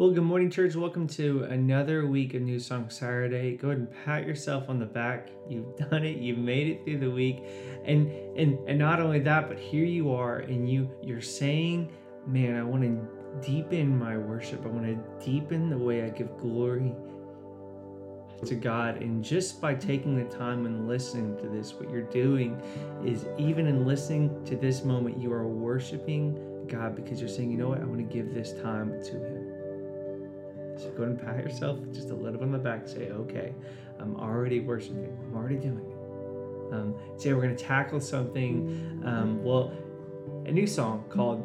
Well, good morning, church. Welcome to another week of New Song Saturday. Go ahead and pat yourself on the back. You've done it. You've made it through the week, and and and not only that, but here you are, and you you're saying, "Man, I want to deepen my worship. I want to deepen the way I give glory to God." And just by taking the time and listening to this, what you're doing is even in listening to this moment, you are worshiping God because you're saying, "You know what? I want to give this time to Him." Go and pat yourself just a little bit on the back. Say, okay, I'm already worshiping. I'm already doing it. Um, today we're going to tackle something, um, well, a new song called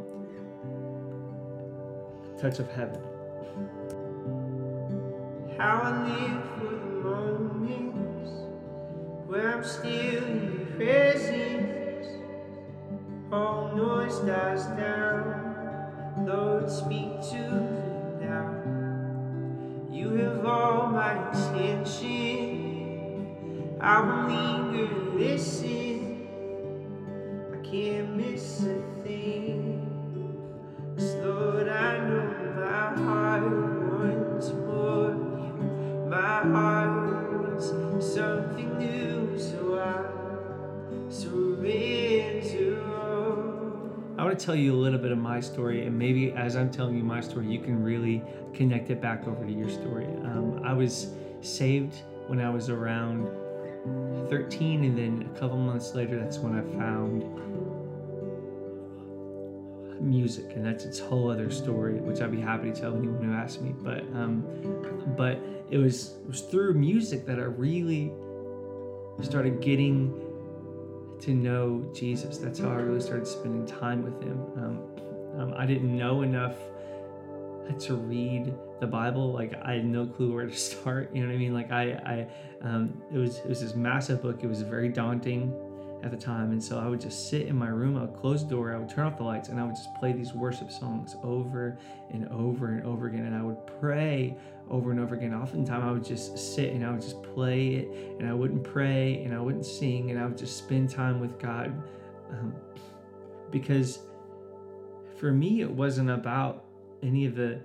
Touch of Heaven. How I live for the moments where I'm still in your presence. All noise dies down. Lord, speak to me now. You have all my attention. I will linger to tell you a little bit of my story, and maybe as I'm telling you my story, you can really connect it back over to your story. Um, I was saved when I was around 13, and then a couple months later, that's when I found music, and that's its whole other story, which I'd be happy to tell anyone who asks me. But um, but it was it was through music that I really started getting to know Jesus. That's how I really started spending time with Him. Um, um, I didn't know enough to read the Bible. Like I had no clue where to start. You know what I mean? Like I, I, um, it was it was this massive book. It was very daunting at the time, and so I would just sit in my room. I would close the door. I would turn off the lights, and I would just play these worship songs over and over and over again. And I would pray over and over again. Oftentimes, I would just sit and I would just play it, and I wouldn't pray and I wouldn't sing, and I would just spend time with God, um, because for me, it wasn't about any of the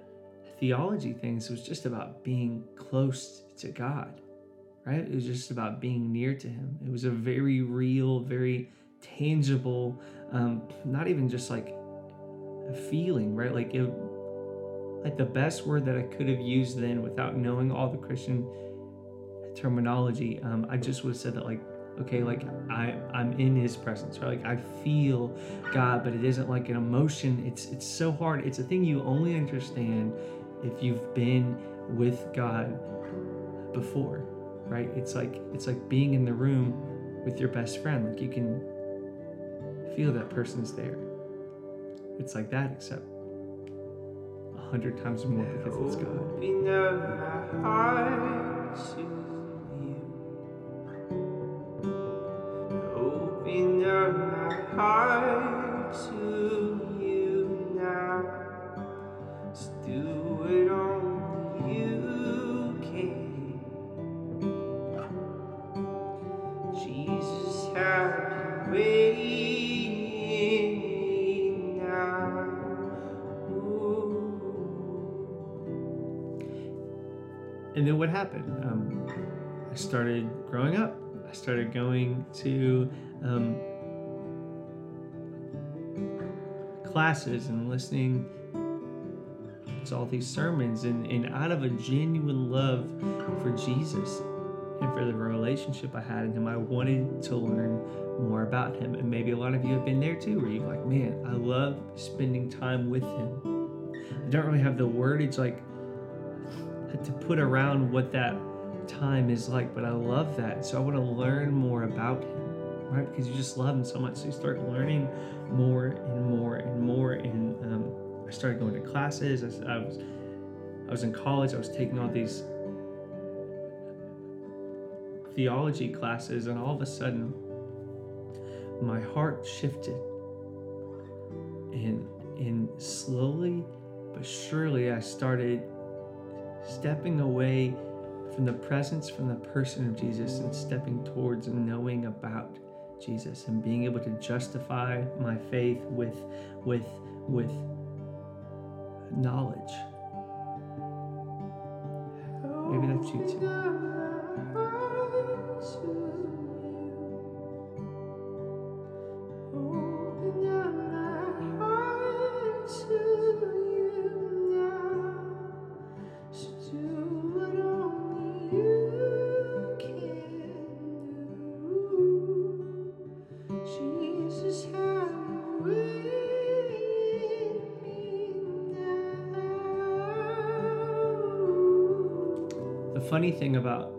theology things. It was just about being close to God, right? It was just about being near to Him. It was a very real, very tangible, um, not even just like a feeling, right? Like it, like the best word that I could have used then without knowing all the Christian terminology. Um, I just would have said that like okay like i i'm in his presence right like i feel god but it isn't like an emotion it's it's so hard it's a thing you only understand if you've been with god before right? It's like it's like being in the room with your best friend. Like you can feel that person's there. It's like that except a hundred times more because it's god. Open me now. And then what happened? Um, I started growing up. I started going to um, classes and listening to all these sermons, and, and out of a genuine love for Jesus and for the relationship I had in Him, I wanted to learn more about Him. And maybe a lot of you have been there too, where you're like, man, I love spending time with Him. I don't really have the wordage like to put around what that time is like, but I love that. So I want to learn more about him, right? Because you just love him so much. So you start learning more and more and more. And um, I started going to classes. I, I was I was in college. I was taking all these theology classes, and all of a sudden, my heart shifted, and and slowly but surely, I started stepping away from the presence, from the person of Jesus, and stepping towards knowing about Jesus and being able to justify my faith with with with knowledge. invite you to. Funny thing about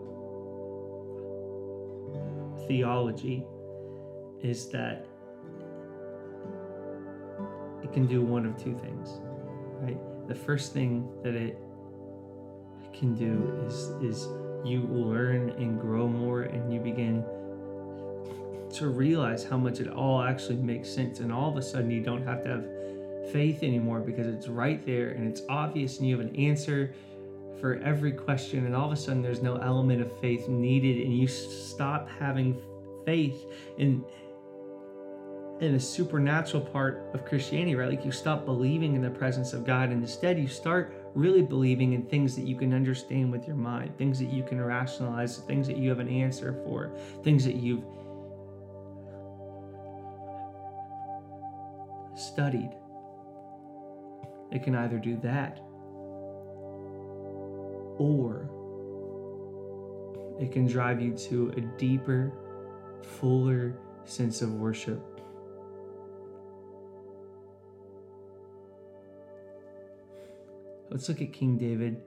theology is that it can do one of two things, right? The first thing that it can do is is you learn and grow more and you begin to realize how much it all actually makes sense and all of a sudden you don't have to have faith anymore because it's right there and it's obvious and you have an answer for every question and all of a sudden there's no element of faith needed and you stop having faith in in a supernatural part of Christianity, right? Like you stop believing in the presence of God and instead you start really believing in things that you can understand with your mind, things that you can rationalize, things that you have an answer for, things that you've studied. It can either do that or it can drive you to a deeper, fuller sense of worship. Let's look at King David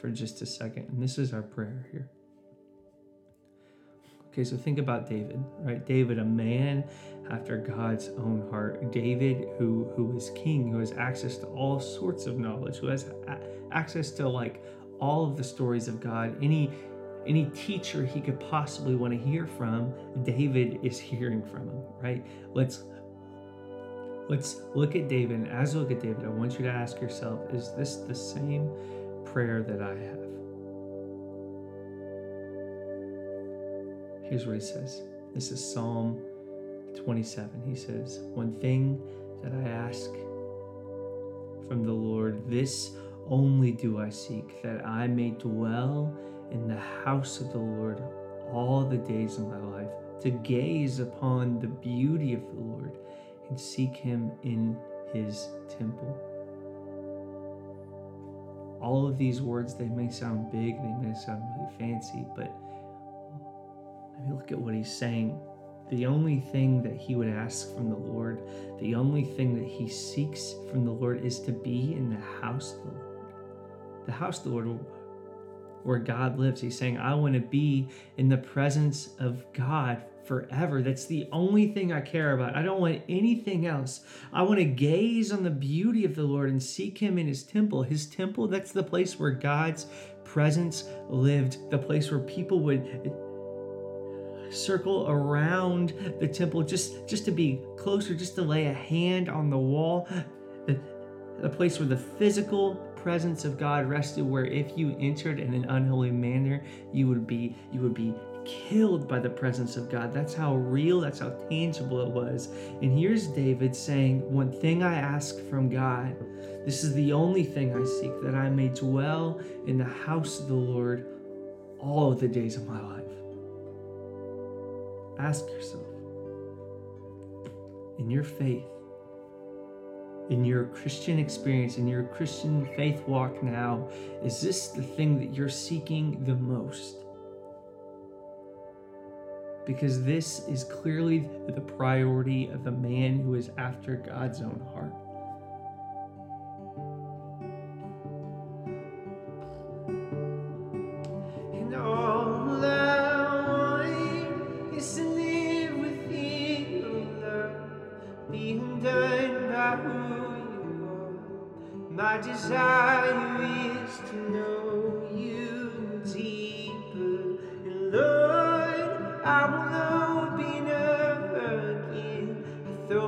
for just a second. And this is our prayer here. Okay, so think about David, right? David, a man after God's own heart. David, who who is king, who has access to all sorts of knowledge, who has a- access to like all of the stories of God. Any any teacher he could possibly want to hear from, David is hearing from him, right? Let's let's look at David. And as we look at David, I want you to ask yourself, is this the same prayer that I have? Here's what he says. This is Psalm 27. He says, One thing that I ask from the Lord, this only do I seek, that I may dwell in the house of the Lord all the days of my life, to gaze upon the beauty of the Lord and seek him in his temple. All of these words, they may sound big, they may sound really fancy, but I mean, look at what he's saying. The only thing that he would ask from the Lord, the only thing that he seeks from the Lord is to be in the house of the Lord. The house the Lord where God lives. He's saying, I want to be in the presence of God forever. That's the only thing I care about. I don't want anything else. I want to gaze on the beauty of the Lord and seek Him in His temple. His temple, that's the place where God's presence lived, the place where people would circle around the temple just just to be closer just to lay a hand on the wall the, the place where the physical presence of God rested where if you entered in an unholy manner you would be you would be killed by the presence of God. That's how real that's how tangible it was. And here's David saying one thing I ask from God this is the only thing I seek that I may dwell in the house of the Lord all of the days of my life. Ask yourself in your faith, in your Christian experience, in your Christian faith walk now, is this the thing that you're seeking the most? Because this is clearly the priority of the man who is after God's own heart.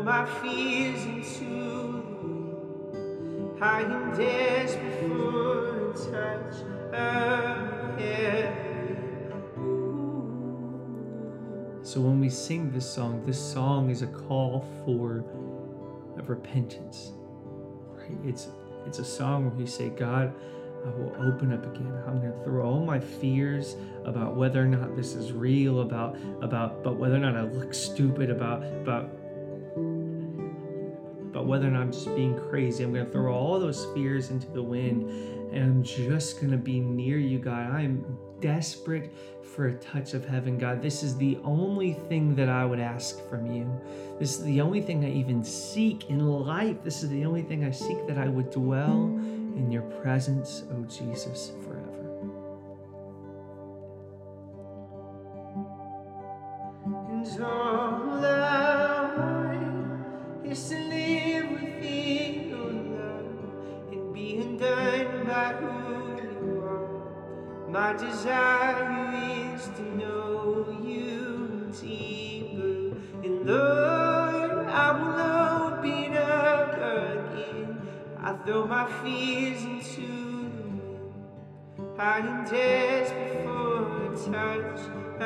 My fears into. I am desperate for a touch of heaven. So when we sing this song, this song is a call for of repentance. Right? It's it's a song where you say, God, I will open up again. I'm going to throw all my fears about whether or not this is real, about about but whether or not I look stupid, about about whether or not I'm just being crazy. I'm going to throw all those fears into the wind and I'm just going to be near you, God. I'm desperate for a touch of heaven, God. This is the only thing that I would ask from you. This is the only thing I even seek in life. This is the only thing I seek that I would dwell in your presence, oh Jesus, forever. Who you are. My desire is to know you deeper. And Lord, I will open up again. I throw my fears into the wind. I am desperate for a touch of